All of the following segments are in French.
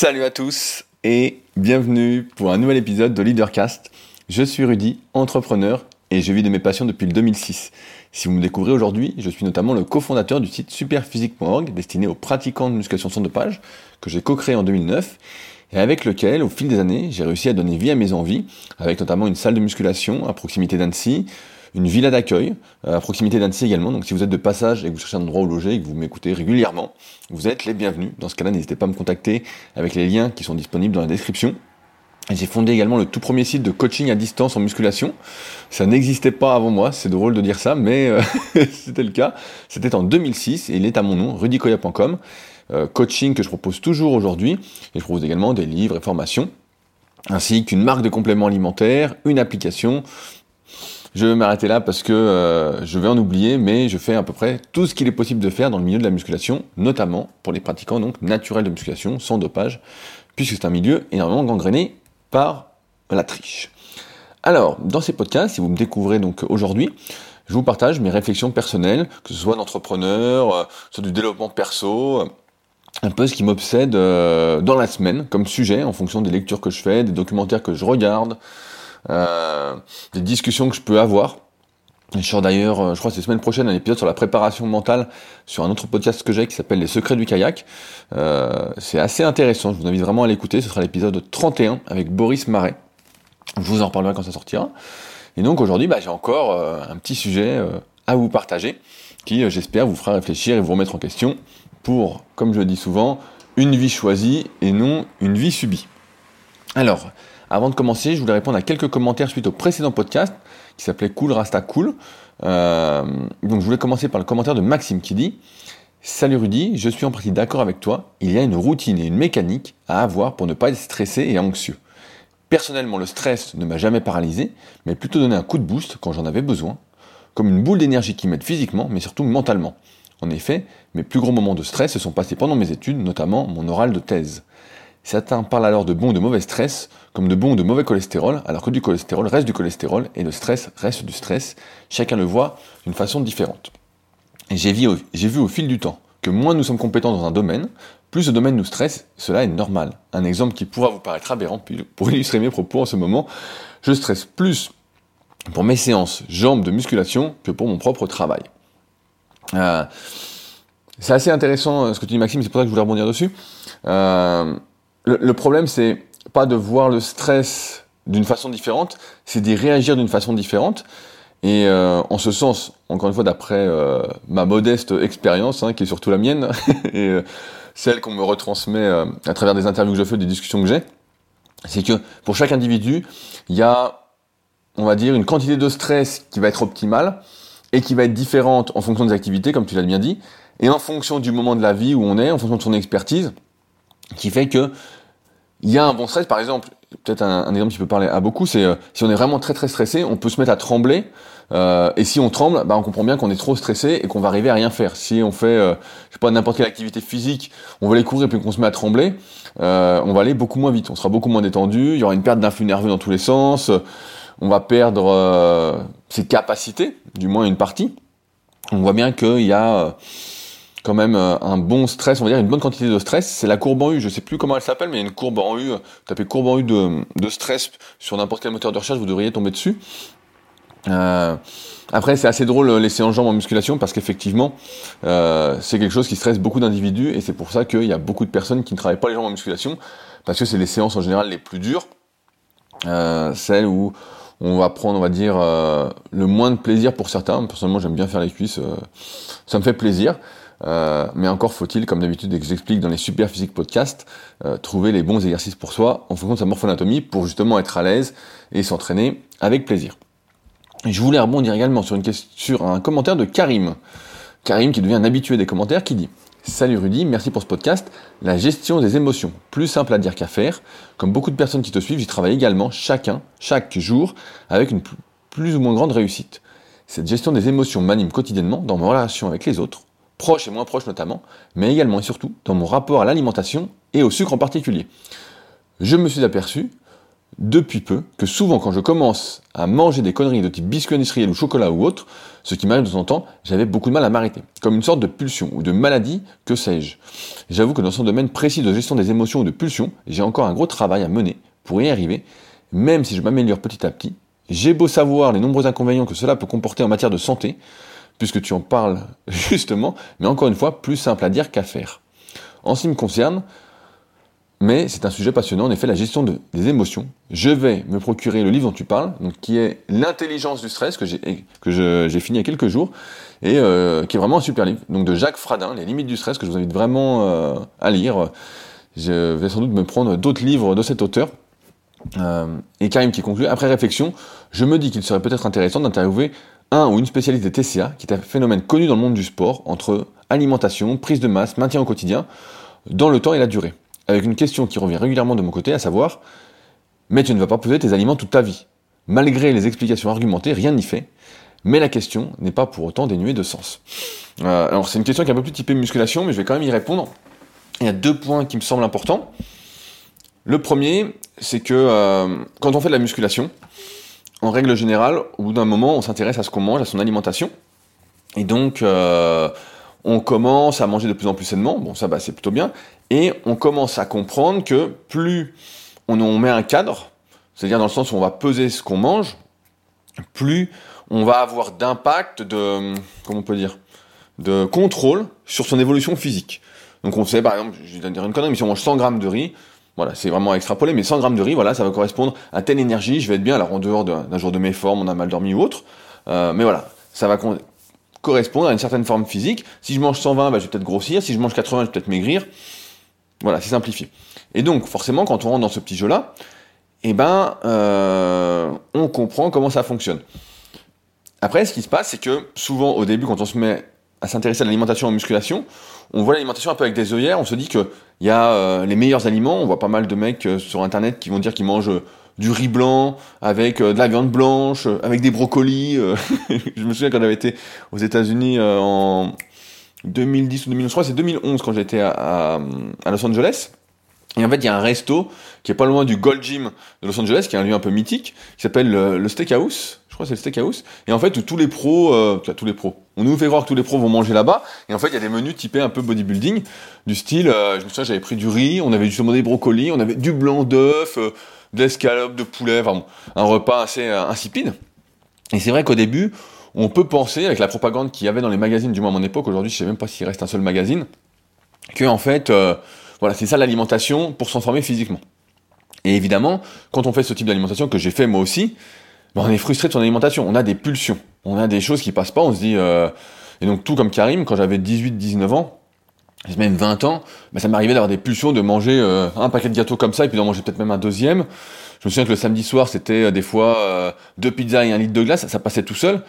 Salut à tous et bienvenue pour un nouvel épisode de Leadercast. Je suis Rudy, entrepreneur et je vis de mes passions depuis le 2006. Si vous me découvrez aujourd'hui, je suis notamment le cofondateur du site superphysique.org destiné aux pratiquants de musculation sans dopage que j'ai co-créé en 2009 et avec lequel, au fil des années, j'ai réussi à donner vie à mes envies, avec notamment une salle de musculation à proximité d'Annecy, une villa d'accueil euh, à proximité d'Annecy également. Donc si vous êtes de passage et que vous cherchez un endroit où loger et que vous m'écoutez régulièrement, vous êtes les bienvenus. Dans ce cas-là, n'hésitez pas à me contacter avec les liens qui sont disponibles dans la description. J'ai fondé également le tout premier site de coaching à distance en musculation. Ça n'existait pas avant moi, c'est drôle de dire ça, mais euh, c'était le cas. C'était en 2006 et il est à mon nom, rudicoya.com. Euh, coaching que je propose toujours aujourd'hui. Et je propose également des livres et formations, ainsi qu'une marque de compléments alimentaires, une application, je vais m'arrêter là parce que euh, je vais en oublier, mais je fais à peu près tout ce qu'il est possible de faire dans le milieu de la musculation, notamment pour les pratiquants donc naturels de musculation, sans dopage, puisque c'est un milieu énormément gangréné par la triche. Alors, dans ces podcasts, si vous me découvrez donc aujourd'hui, je vous partage mes réflexions personnelles, que ce soit d'entrepreneur, euh, soit du développement perso, euh, un peu ce qui m'obsède dans la semaine comme sujet en fonction des lectures que je fais, des documentaires que je regarde, euh, des discussions que je peux avoir. je sors d'ailleurs, euh, je crois que c'est semaine prochaine, un épisode sur la préparation mentale sur un autre podcast que j'ai qui s'appelle Les secrets du kayak. Euh, c'est assez intéressant, je vous invite vraiment à l'écouter, ce sera l'épisode 31 avec Boris Marais. Je vous en reparlerai quand ça sortira. Et donc aujourd'hui, bah, j'ai encore un petit sujet à vous partager qui, j'espère, vous fera réfléchir et vous remettre en question pour, comme je le dis souvent, une vie choisie et non une vie subie. Alors, avant de commencer, je voulais répondre à quelques commentaires suite au précédent podcast qui s'appelait Cool Rasta Cool. Euh, donc je voulais commencer par le commentaire de Maxime qui dit Salut Rudy, je suis en partie d'accord avec toi, il y a une routine et une mécanique à avoir pour ne pas être stressé et anxieux. Personnellement, le stress ne m'a jamais paralysé, mais plutôt donné un coup de boost quand j'en avais besoin, comme une boule d'énergie qui m'aide physiquement, mais surtout mentalement. En effet, mes plus gros moments de stress se sont passés pendant mes études, notamment mon oral de thèse. Certains parlent alors de bon ou de mauvais stress, comme de bon ou de mauvais cholestérol, alors que du cholestérol reste du cholestérol et le stress reste du stress. Chacun le voit d'une façon différente. J'ai vu, vu au fil du temps que moins nous sommes compétents dans un domaine, plus ce domaine nous stresse, cela est normal. Un exemple qui pourra vous paraître aberrant, pour illustrer mes propos en ce moment, je stresse plus pour mes séances jambes de musculation que pour mon propre travail. Euh, c'est assez intéressant euh, ce que tu dis Maxime, c'est pour ça que je voulais rebondir dessus. Euh, le, problème, c'est pas de voir le stress d'une façon différente, c'est d'y réagir d'une façon différente. Et euh, en ce sens, encore une fois, d'après euh, ma modeste expérience, hein, qui est surtout la mienne, et euh, celle qu'on me retransmet à travers des interviews que je fais, des discussions que j'ai, c'est que pour chaque individu, il y a, on va dire, une quantité de stress qui va être optimale et qui va être différente en fonction des activités, comme tu l'as bien dit, et en fonction du moment de la vie où on est, en fonction de son expertise, qui fait que il y a un bon stress, par exemple, peut-être un, exemple qui peut parler à beaucoup, c'est euh, si on est vraiment très très stressé, on peut se mettre à trembler, euh, et si on tremble, bah, on comprend bien qu'on est trop stressé et qu'on va arriver à rien faire. Si on fait, euh, je sais pas, n'importe quelle activité physique, on va aller courir et puis qu'on se met à trembler, euh, on va aller beaucoup moins vite, on sera beaucoup moins détendu, il y aura une perte d'influx nerveux dans tous les sens, on va perdre ses capacités, du moins une partie. On voit bien qu'il y a quand même euh, un bon stress, on va dire une bonne quantité de stress. C'est la courbe en U, je sais plus comment elle s'appelle, mais il y a une courbe en U. Tapez courbe en U de, de stress sur n'importe quel moteur de recherche, vous devriez tomber dessus. Euh, après, c'est assez drôle les séances jambes en musculation parce qu'effectivement, euh, c'est quelque chose qui stresse beaucoup d'individus et c'est pour ça qu'il y a beaucoup de personnes qui ne travaillent pas les jambes en musculation parce que c'est les séances en général les plus dures, euh, celles où on va prendre, on va dire, euh, le moins de plaisir pour certains. Personnellement, j'aime bien faire les cuisses, ça me fait plaisir. Euh, mais encore faut-il, comme d'habitude et que j'explique dans les Super Physique Podcasts, euh, trouver les bons exercices pour soi en fonction de sa morphoanatomie pour justement être à l'aise et s'entraîner avec plaisir. Je voulais rebondir également sur, une question, sur un commentaire de Karim. Karim qui devient un habitué des commentaires qui dit Salut Rudy, merci pour ce podcast. La gestion des émotions, plus simple à dire qu'à faire. Comme beaucoup de personnes qui te suivent, j'y travaille également chacun, chaque jour, avec une plus ou moins grande réussite. Cette gestion des émotions m'anime quotidiennement dans mes relations avec les autres, proche et moins proche notamment, mais également et surtout dans mon rapport à l'alimentation et au sucre en particulier. Je me suis aperçu depuis peu que souvent quand je commence à manger des conneries de type biscuit industriel ou chocolat ou autre, ce qui m'arrive de temps en temps, j'avais beaucoup de mal à m'arrêter, comme une sorte de pulsion ou de maladie, que sais-je. J'avoue que dans ce domaine précis de gestion des émotions ou de pulsions, j'ai encore un gros travail à mener pour y arriver, même si je m'améliore petit à petit. J'ai beau savoir les nombreux inconvénients que cela peut comporter en matière de santé, puisque tu en parles justement, mais encore une fois, plus simple à dire qu'à faire. En ce qui me concerne, mais c'est un sujet passionnant, en effet, la gestion des émotions. Je vais me procurer le livre dont tu parles, qui est L'intelligence du stress, que j'ai fini il y a quelques jours, et euh, qui est vraiment un super livre. Donc de Jacques Fradin, Les limites du stress, que je vous invite vraiment euh, à lire. Je vais sans doute me prendre d'autres livres de cet auteur. Euh, et Karim qui conclut, après réflexion, je me dis qu'il serait peut-être intéressant d'interviewer un ou une spécialiste des TCA, qui est un phénomène connu dans le monde du sport, entre alimentation, prise de masse, maintien au quotidien, dans le temps et la durée. Avec une question qui revient régulièrement de mon côté, à savoir, mais tu ne vas pas poser tes aliments toute ta vie. Malgré les explications argumentées, rien n'y fait. Mais la question n'est pas pour autant dénuée de sens. Euh, alors c'est une question qui est un peu plus typée musculation, mais je vais quand même y répondre. Il y a deux points qui me semblent importants. Le premier, c'est que euh, quand on fait de la musculation, en règle générale, au bout d'un moment, on s'intéresse à ce qu'on mange, à son alimentation. Et donc, euh, on commence à manger de plus en plus sainement. Bon, ça, bah, c'est plutôt bien. Et on commence à comprendre que plus on, met un cadre, c'est-à-dire dans le sens où on va peser ce qu'on mange, plus on va avoir d'impact de, comment on peut dire, de contrôle sur son évolution physique. Donc on sait, par exemple, je vais dire une connerie, mais si on mange 100 grammes de riz, voilà, c'est vraiment extrapolé, mais 100 grammes de riz, voilà, ça va correspondre à telle énergie, je vais être bien, alors en dehors d'un jour de méforme, on a mal dormi ou autre, euh, mais voilà, ça va correspondre à une certaine forme physique. Si je mange 120, bah, je vais peut-être grossir, si je mange 80, je vais peut-être maigrir. Voilà, c'est simplifié. Et donc, forcément, quand on rentre dans ce petit jeu-là, eh ben, euh, on comprend comment ça fonctionne. Après, ce qui se passe, c'est que souvent, au début, quand on se met à s'intéresser à l'alimentation en musculation, on voit l'alimentation un peu avec des œillères, on se dit qu'il y a euh, les meilleurs aliments, on voit pas mal de mecs euh, sur internet qui vont dire qu'ils mangent euh, du riz blanc avec de la viande blanche, avec des brocolis. je me souviens quand j'avais été aux États-Unis en 2010 ou 2011, je crois c'est 2011 quand j'étais à, à, Los Angeles. Et en fait, il y a un resto qui est pas loin du Gold Gym de Los Angeles, qui est un lieu un peu mythique, qui s'appelle le Steakhouse crois que c'est le Steakhouse. Et en fait, tous les pros, tous les pros, on nous fait croire que tous les pros vont manger là-bas. Et en fait, il y a des menus typés un peu bodybuilding, du style, euh, je me souviens, j'avais pris du riz, on avait justement des brocolis, on avait du blanc d'œuf, euh, de l'escalope, de poulet, enfin, un repas assez euh, insipide. Et c'est vrai qu'au début, on peut penser, avec la propagande qu'il y avait dans les magazines, du moins à mon époque, aujourd'hui, je sais même pas s'il reste un seul magazine, que en fait, voilà, c'est ça l'alimentation pour s'enformer physiquement. Et évidemment, quand on fait ce type d'alimentation que j'ai fait moi aussi, on est frustré de son alimentation, on a des pulsions, on a des choses qui passent pas, on se dit... Euh, et donc tout comme Karim, quand j'avais 18-19 ans, même 20 ans, bah, ça m'arrivait d'avoir des pulsions de manger euh, un paquet de gâteaux comme ça et puis d'en manger peut-être même un deuxième. Je me souviens que le samedi soir, c'était euh, des fois deux pizzas et un litre de glace, ça, passait tout seul,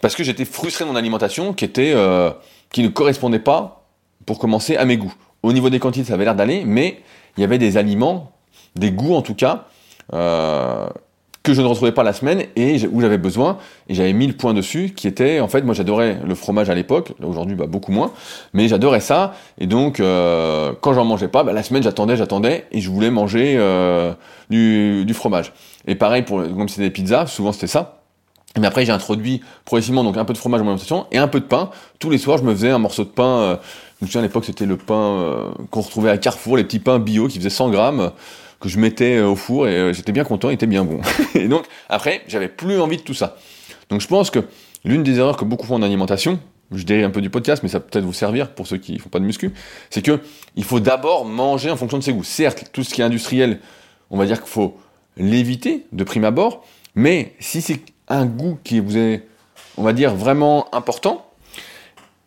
parce que j'étais frustré de mon alimentation qui était qui ne correspondait pas, pour commencer, à mes goûts. Au niveau des quantités, ça avait l'air d'aller, mais il y avait des aliments, des goûts en tout cas, que je ne retrouvais pas la semaine et où j'avais besoin. Et j'avais mis le point dessus qui était en fait moi j'adorais le fromage à l'époque. Aujourd'hui bah, beaucoup moins. Mais j'adorais ça. Et donc euh, quand j'en mangeais pas bah, la semaine j'attendais j'attendais et je voulais manger euh, du, du, fromage. Et pareil pour comme c'était des pizzas souvent c'était ça. Mais après j'ai introduit progressivement donc un peu de fromage dans mon alimentation et un peu de pain. Tous les soirs je me faisais un morceau de pain euh, je me à l'époque c'était le pain euh, qu'on retrouvait à Carrefour les petits pains bio qui faisaient 100 grammes que je mettais euh, au four et euh, j'étais bien content, il était bien bon. et donc après, j'avais plus envie de tout ça. Donc je pense que l'une des erreurs que beaucoup font en alimentation, je dirais un peu du podcast, mais ça peut peut-être vous servir pour ceux qui font pas de muscu, c'est que il faut d'abord manger en fonction de ses goûts. Certes, tout ce qui est industriel, on va dire qu'il faut l'éviter de prime abord, mais si c'est un goût qui vous est, on va dire, vraiment important,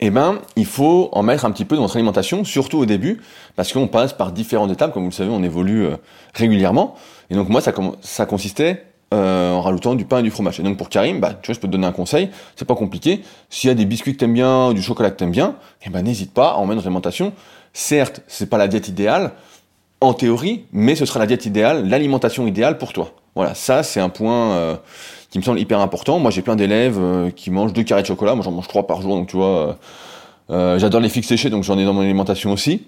eh ben, il faut en mettre un petit peu dans notre alimentation, surtout au début, parce qu'on passe par différentes étapes, comme vous le savez, on évolue euh, régulièrement. Et donc moi, ça, consistait euh, en rajoutant du pain et du fromage. Et donc pour Karim, bah, tu vois, je peux te donner un conseil, c'est pas compliqué. S'il y a des biscuits que t'aimes bien, du chocolat que t'aimes bien, eh ben n'hésite pas à en mettre dans l'alimentation. Certes, c'est pas la diète idéale, en théorie, mais ce sera la diète idéale, l'alimentation idéale pour toi. Voilà, ça c'est un point euh, qui me semble hyper important. Moi j'ai plein d'élèves euh, qui mangent deux carrés de chocolat, moi j'en mange trois par jour, donc tu vois, euh, j'adore les fixes séchés, donc j'en ai dans mon alimentation aussi.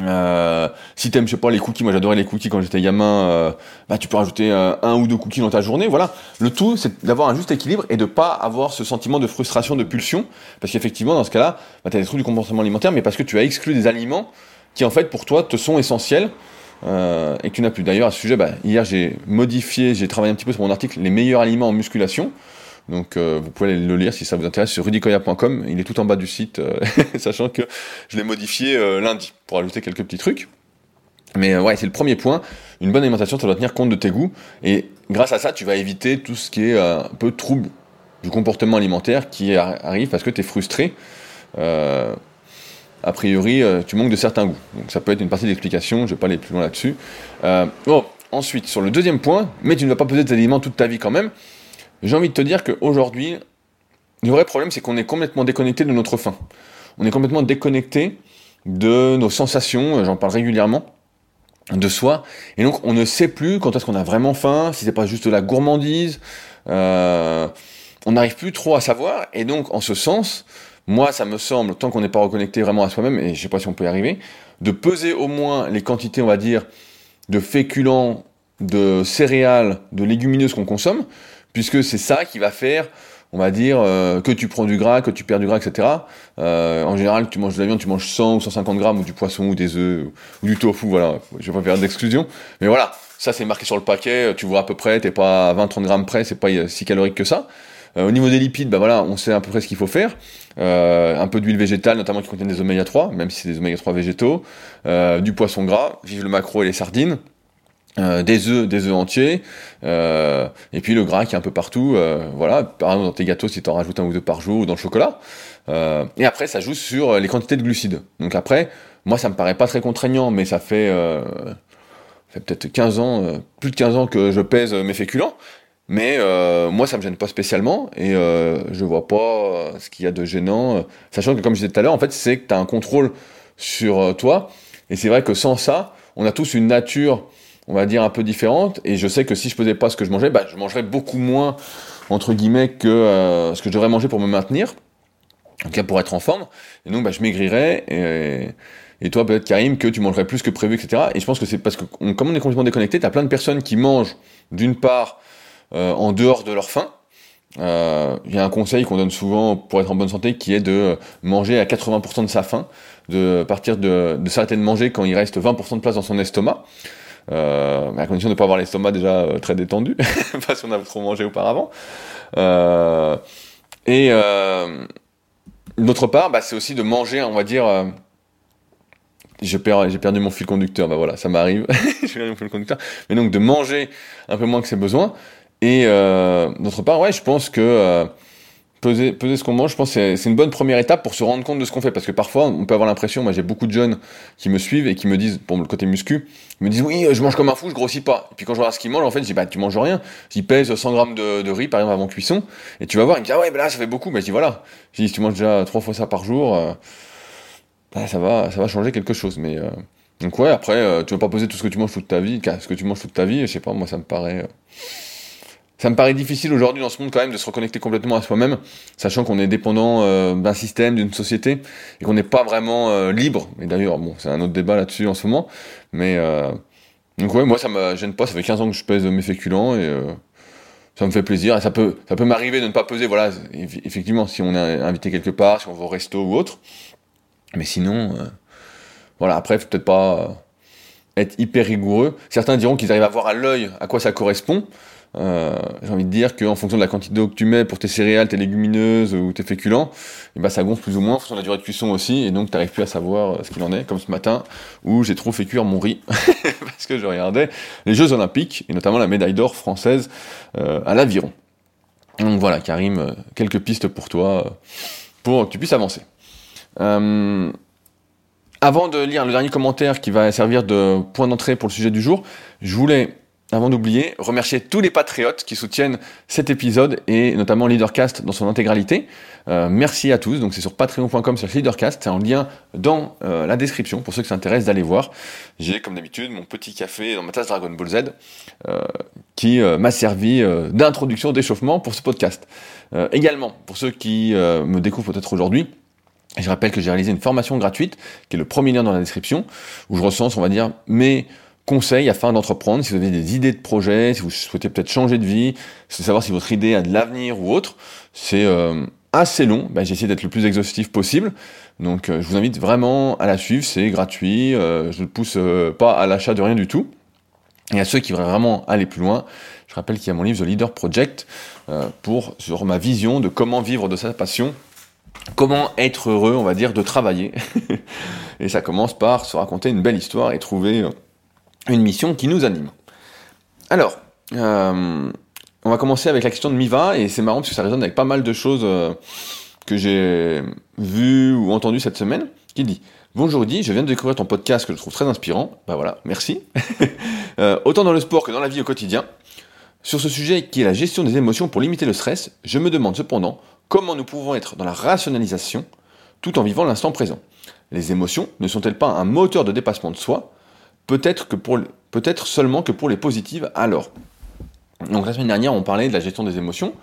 Euh, si t'aimes, je sais pas, les cookies, moi j'adorais les cookies quand j'étais gamin, euh, bah tu peux rajouter euh, un ou deux cookies dans ta journée, voilà. Le tout, c'est d'avoir un juste équilibre et de pas avoir ce sentiment de frustration, de pulsion, parce qu'effectivement, dans ce cas-là, bah, tu as des troubles du comportement alimentaire, mais parce que tu as exclu des aliments qui, en fait, pour toi, te sont essentiels euh, et que tu n'as plus. D'ailleurs, à ce sujet, bah, hier, j'ai modifié, j'ai travaillé un petit peu sur mon article, les meilleurs aliments en musculation. Donc euh, vous pouvez le lire si ça vous intéresse sur rudicoya.com. Il est tout en bas du site, euh, sachant que je l'ai modifié lundi pour ajouter quelques petits trucs. Mais ouais, c'est le premier point. Une bonne alimentation, ça doit tenir compte de tes goûts. Et grâce à ça, tu vas éviter tout ce qui est un peu trouble du comportement alimentaire qui arrive parce que tu es frustré. A priori, tu manques de certains goûts. Donc ça peut être une partie d'explication, je vais pas aller plus loin là-dessus. bon, ensuite, sur le deuxième point, mais tu ne vas pas poser tes aliments toute ta vie quand même. J'ai envie de te dire qu'aujourd'hui, le vrai problème, c'est qu'on est complètement déconnecté de notre faim. On est complètement déconnecté de nos sensations, j'en parle régulièrement, de soi. Et donc, on ne sait plus quand est-ce qu'on a vraiment faim, si c'est pas juste la gourmandise. Euh, on n'arrive plus trop à savoir. Et donc, en ce sens, moi, ça me semble, tant qu'on n'est pas reconnecté vraiment à soi-même, et je sais pas si on peut y arriver, de peser au moins les quantités, on va dire, de féculents, de céréales, de légumineuses qu'on consomme, puisque c'est ça qui va faire, on va dire, euh, que tu prends du gras, que tu perds du gras, etc. Euh, en général, tu manges de la viande, tu manges 100 ou 150 grammes, ou du poisson, ou des œufs, ou, du tofu, voilà. Je vais pas faire d'exclusion. Mais voilà, ça c'est marqué sur le paquet, tu vois à peu près, t'es pas à 20-30 grammes près, c'est pas si calorique que ça. Euh, au niveau des lipides, bah voilà, on sait à peu près ce qu'il faut faire. Euh, un peu d'huile végétale, notamment qui contient des oméga 3, même si c'est des oméga 3 végétaux, euh, du poisson gras, vive le macro et les sardines, des œufs, des œufs entiers, et puis le gras qui est un peu partout, voilà, par exemple dans tes gâteaux si tu en rajoutes un ou deux par jour, ou dans le chocolat, et après ça joue sur les quantités de glucides. Donc après, moi ça me paraît pas très contraignant, mais ça fait, fait peut-être 15 ans, plus de 15 ans que je pèse mes féculents, mais moi ça me gêne pas spécialement, et je vois pas ce qu'il y a de gênant, sachant que comme je disais tout à l'heure, en fait c'est que tu as un contrôle sur toi, et c'est vrai que sans ça, on a tous une nature on va dire, un peu différente. Et je sais que si je faisais pas ce que je mangeais, bah, je mangerais beaucoup moins, entre guillemets, que euh, ce que je devrais manger pour me maintenir. En tout cas, pour être en forme. Et donc, bah, je maigrirais. Et, et toi, peut-être, Karim, que tu mangerais plus que prévu, etc. Et je pense que c'est parce que, comme on est complètement déconnecté, tu as plein de personnes qui mangent, d'une part, euh, en dehors de leur faim. Euh, il y a un conseil qu'on donne souvent pour être en bonne santé qui est de manger à 80% de sa faim, de partir de, de s'arrêter de manger quand il reste 20% de place dans son estomac euh, à condition de ne pas avoir l'estomac déjà euh, très détendu, parce qu'on a trop mangé auparavant. Euh, et euh, d'autre part, bah, c'est aussi de manger, on va dire. Euh, j'ai perdu, perdu mon fil conducteur, bah voilà, ça m'arrive. j'ai perdu mon fil conducteur. Mais donc de manger un peu moins que ses besoins. Et d'autre part, ouais, je pense que peser, peser ce qu'on mange, je pense que c'est une bonne première étape pour se rendre compte de ce qu'on fait. Parce que parfois, on peut avoir l'impression, moi j'ai beaucoup de jeunes qui me suivent et qui me disent, pour le côté muscu, ils me disent oui, je mange comme un fou, je grossis pas. Et puis quand je vois ce qu'ils mangent, en fait, je dis bah tu manges rien. Ils pèsent 100 grammes de, riz par exemple avant cuisson, et tu vas voir, ils me disent ah ouais, bah là ça fait beaucoup. Mais je dis voilà, je dis si tu manges déjà trois fois ça par jour, euh, bah, ça va, ça va changer quelque chose. Mais euh, donc ouais, après, euh, tu vas pas poser tout ce que tu manges toute ta vie, ce que tu manges toute ta vie, je sais pas, moi ça me paraît ça me paraît difficile aujourd'hui dans ce monde quand même de se reconnecter complètement à soi-même, sachant qu'on est dépendant euh, d'un système, d'une société, et qu'on n'est pas vraiment euh, libre. Et d'ailleurs, bon, c'est un autre débat là-dessus en ce moment. Mais euh, donc ouais, moi ça me gêne pas. Ça fait 15 ans que je pèse mes féculents et ça me fait plaisir. Et ça peut, ça peut m'arriver de ne pas peser. Voilà, effectivement, si on est invité quelque part, si on va au resto ou autre. Mais sinon, voilà. Après, faut peut-être pas être hyper rigoureux. Certains diront qu'ils arrivent à voir à l'œil à quoi ça correspond. Euh, j'ai envie de dire qu'en fonction de la quantité d'eau que tu mets pour tes céréales, tes légumineuses ou tes féculents, et ben ça gonfle plus ou moins en fonction de la durée de cuisson aussi, et donc tu n'arrives plus à savoir euh, ce qu'il en est, comme ce matin où j'ai trop fait cuire mon riz parce que je regardais les Jeux Olympiques et notamment la médaille d'or française euh, à l'aviron. Donc voilà, Karim, quelques pistes pour toi pour que tu puisses avancer. Avant de lire le dernier commentaire qui va servir de point d'entrée pour le sujet du jour, je voulais avant d'oublier, remercier tous les patriotes qui soutiennent cet épisode et notamment Leadercast dans son intégralité. Euh, merci à tous. Donc c'est sur patreon.com sur Leadercast. C'est en lien dans euh, la description pour ceux qui s'intéressent d'aller voir. J'ai comme d'habitude mon petit café dans ma tasse Dragon Ball Z euh, qui euh, m'a servi euh, d'introduction, d'échauffement pour ce podcast. également, pour ceux qui me découvrent peut-être aujourd'hui, je rappelle que j'ai réalisé une formation gratuite, qui est le premier lien dans la description, où je recense, on va dire, mes conseils afin d'entreprendre, si vous avez des idées de projet, si vous souhaitez peut-être changer de vie, savoir si votre idée a de l'avenir ou autre. C'est euh, assez long, ben, j'ai essayé d'être le plus exhaustif possible, donc euh, je vous invite vraiment à la suivre, c'est gratuit, euh, je ne pousse pas à l'achat de rien du tout. Et à ceux qui voudraient vraiment aller plus loin, je rappelle qu'il y a mon livre The Leader Project pour sur ma vision de comment vivre de sa passion comment être heureux, on va dire, de travailler. et ça commence par se raconter une belle histoire et trouver une mission qui nous anime. Alors, euh, on va commencer avec la question de Miva, et c'est marrant parce que ça résonne avec pas mal de choses euh, que j'ai vues ou entendues cette semaine, qui dit Bonjour Rudy, je viens de découvrir ton podcast que je trouve très inspirant. Bah voilà, merci. Euh, autant dans le sport que dans la vie au quotidien. Sur ce sujet qui est la gestion des émotions pour limiter le stress, je me demande cependant comment nous pouvons être dans la rationalisation tout en vivant l'instant présent. Les émotions ne sont-elles pas un moteur de dépassement de soi peut-être que pour peut-être seulement que pour les positives alors. Donc la semaine dernière, on parlait de la gestion des émotions,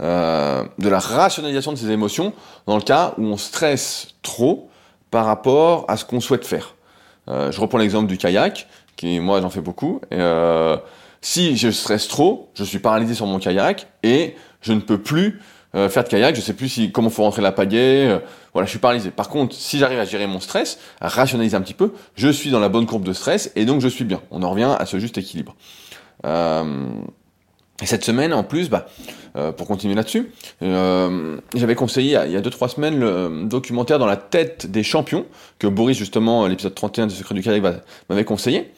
euh, de la rationalisation de ces émotions dans le cas où on stresse trop par rapport à ce qu'on souhaite faire. Euh, je reprends l'exemple du kayak, qui moi j'en fais beaucoup. Euh, si je stresse trop, je suis paralysé sur mon kayak et je ne peux plus euh, faire de kayak, je sais plus si comment faut rentrer la pagaie, euh, voilà, je suis paralysé. Par contre, si j'arrive à gérer mon stress, à rationaliser un petit peu, je suis dans la bonne courbe de stress et donc je suis bien. On en revient à ce juste équilibre. Euh, et cette semaine, en plus, bah, pour continuer là-dessus, j'avais conseillé il y a 2-3 semaines le documentaire Dans la tête des champions, que Boris, justement, l'épisode 31 du Secret du Kayak, m'avait conseillé.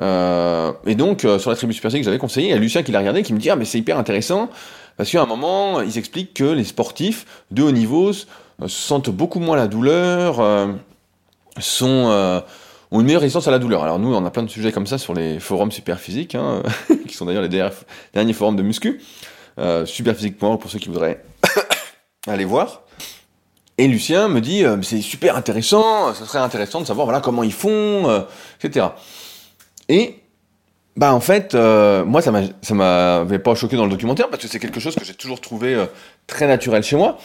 et donc, sur la tribu Super que j'avais conseillé, il y a Lucien qui l'a regardé, qui me dit Ah, mais c'est hyper intéressant, parce qu'à un moment, ils expliquent que les sportifs de haut niveau euh, sentent beaucoup moins la douleur, euh, sont, euh, ont une meilleure résistance à la douleur. Alors nous, on a plein de sujets comme ça sur les forums super physiques, hein, qui sont d'ailleurs les derniers forums de muscu. Superphysique.org pour ceux qui voudraient aller voir. Et Lucien me dit, c'est super intéressant, ce serait intéressant de savoir voilà comment ils font, etc. Et bah en fait, euh, moi ça m'avait pas choqué dans le documentaire parce que c'est quelque chose que j'ai toujours trouvé euh, très naturel chez moi,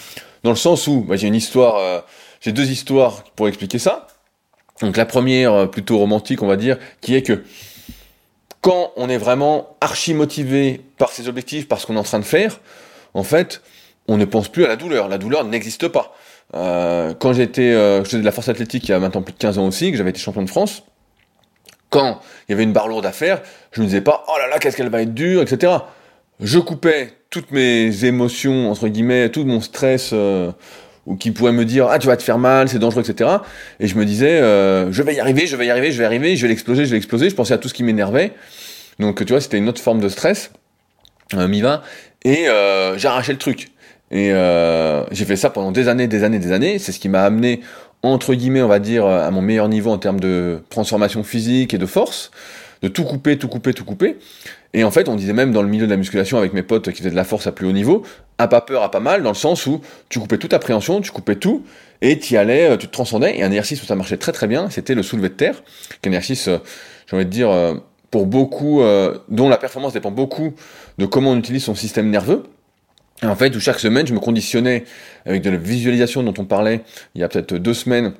dans le sens où bah, j'ai une histoire, euh, j'ai deux histoires pour expliquer ça. Donc la première plutôt romantique on va dire, qui est que quand on est vraiment archi motivé par ses objectifs, par ce qu'on est en train de faire, en fait, on ne pense plus à la douleur. La douleur n'existe pas. quand j'étais, je faisais de la force athlétique il y a maintenant plus de 15 ans aussi, que j'avais été champion de France, quand il y avait une barre lourde à faire, je me disais pas, oh là là, qu'est-ce qu'elle va être dure, etc. Je coupais toutes mes émotions, entre guillemets, tout mon stress, euh, ou qui pourrait me dire, ah, tu vas te faire mal, c'est dangereux, etc. Et je me disais, euh, je vais y arriver, je vais y arriver, je vais y arriver, je vais l'exploser, je vais l'exploser. Je pensais à tout ce qui m'énervait. Donc, tu vois, c'était une autre forme de stress, euh, m'y va. Et euh, j'arrachais le truc. Et euh, j'ai fait ça pendant des années, des années, des années. C'est ce qui m'a amené entre guillemets, on va dire, à mon meilleur niveau en termes de transformation physique et de force, de tout couper, tout couper, tout couper. Et en fait, on disait même dans le milieu de la musculation avec mes potes qui faisaient de la force à plus haut niveau, à pas peur, à pas mal, dans le sens où tu coupais toute appréhension, tu coupais tout, et tu allais, euh, tu te transcendais. Et un exercice où ça marchait très très bien, c'était le soulevé de terre, qui est un exercice, euh, j'ai envie de dire, euh, pour beaucoup, dont la performance dépend beaucoup de comment on utilise son système nerveux en fait, où chaque semaine, je me conditionnais avec de la visualisation dont on parlait il y a peut-être deux semaines,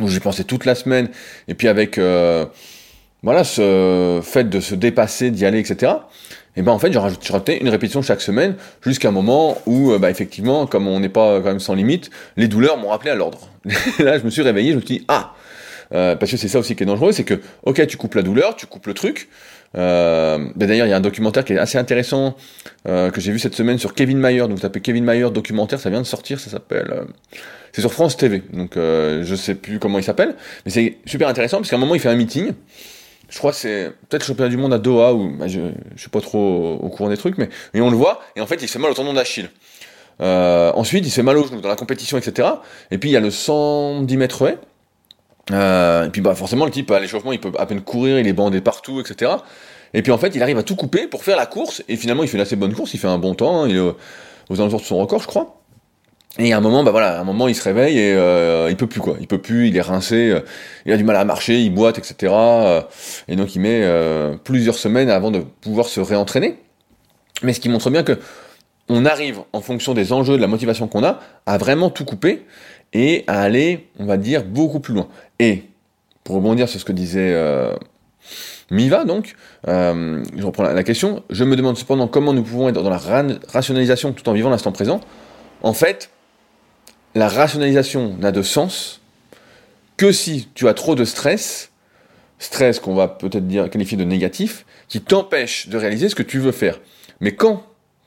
où j'ai pensé toute la semaine, et puis avec euh, voilà ce fait de se dépasser, d'y aller, etc. Et ben en fait, j'ai rajouté une répétition chaque semaine, jusqu'à un moment où, euh, bah, effectivement, comme on n'est pas quand même sans limite, les douleurs m'ont rappelé à l'ordre. Là, je me suis réveillé, je me suis dit ah, euh, parce que c'est ça aussi qui est dangereux, c'est que ok, tu coupes la douleur, tu coupes le truc, euh, D'ailleurs, il y a un documentaire qui est assez intéressant euh, que j'ai vu cette semaine sur Kevin Mayer. Donc, tapez Kevin Mayer documentaire, ça vient de sortir, ça s'appelle. Euh, c'est sur France TV. Donc, euh, je sais plus comment il s'appelle, mais c'est super intéressant parce qu'à un moment, il fait un meeting. Je crois c'est peut-être le championnat du monde à Doha ou bah, je, je suis pas trop au, courant des trucs, mais et on le voit. Et en fait, il se fait mal au tendon d'Achille. Euh, ensuite, il se fait mal au genou dans la compétition, etc. Et puis il y a le 110 mètres haies. Euh, et puis bah forcément le type à l'échauffement il peut à peine courir, il est bandé partout, etc. Et puis en fait il arrive à tout couper pour faire la course et finalement il fait une assez bonne course, il fait un bon temps, il est aux alentours de son record je crois. Et à un moment, bah voilà, à un moment il se réveille et euh, il peut plus quoi, il peut plus, il est rincé, euh, il a du mal à marcher, il boite, etc. Euh, et donc il met plusieurs semaines avant de pouvoir se réentraîner. Mais ce qui montre bien que on arrive en fonction des enjeux, de la motivation qu'on a, à vraiment tout couper et à aller, on va dire, beaucoup plus loin. Et, pour rebondir sur ce que disait euh, Miva, donc, euh, je reprends la, question, je me demande cependant comment nous pouvons être dans la rationalisation tout en vivant l'instant présent. En fait, la rationalisation n'a de sens que si tu as trop de stress, stress qu'on va peut-être dire qualifier de négatif, qui t'empêche de réaliser ce que tu veux faire. Mais quand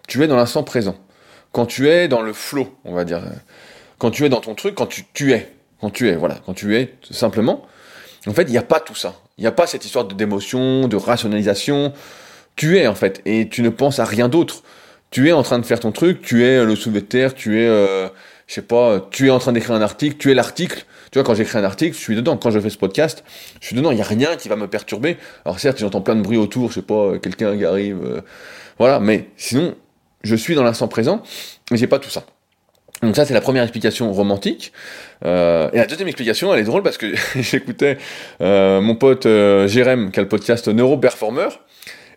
tu es dans l'instant présent, quand tu es dans le flow, on va dire, quand tu es dans ton truc, quand tu, tu es, quand tu es, voilà, quand tu es simplement, en fait, il n'y a pas tout ça. Il n'y a pas cette histoire d'émotion, de rationalisation. Tu es, en fait, et tu ne penses à rien d'autre. Tu es en train de faire ton truc, tu es le soulevé de terre, tu es, euh, je sais pas, tu es en train d'écrire un article, tu es l'article. Tu vois, quand j'écris un article, je suis dedans. Quand je fais ce podcast, je suis dedans. Il n'y a rien qui va me perturber. Alors certes, j'entends plein de bruit autour, je sais pas, quelqu'un qui arrive, euh, voilà. Mais sinon, je suis dans l'instant présent, mais j'ai pas tout ça. Donc ça, c'est la première explication romantique. Euh, et la deuxième explication, elle est drôle parce que j'écoutais euh, mon pote euh, Jérém, qui a le podcast Neuroperformer,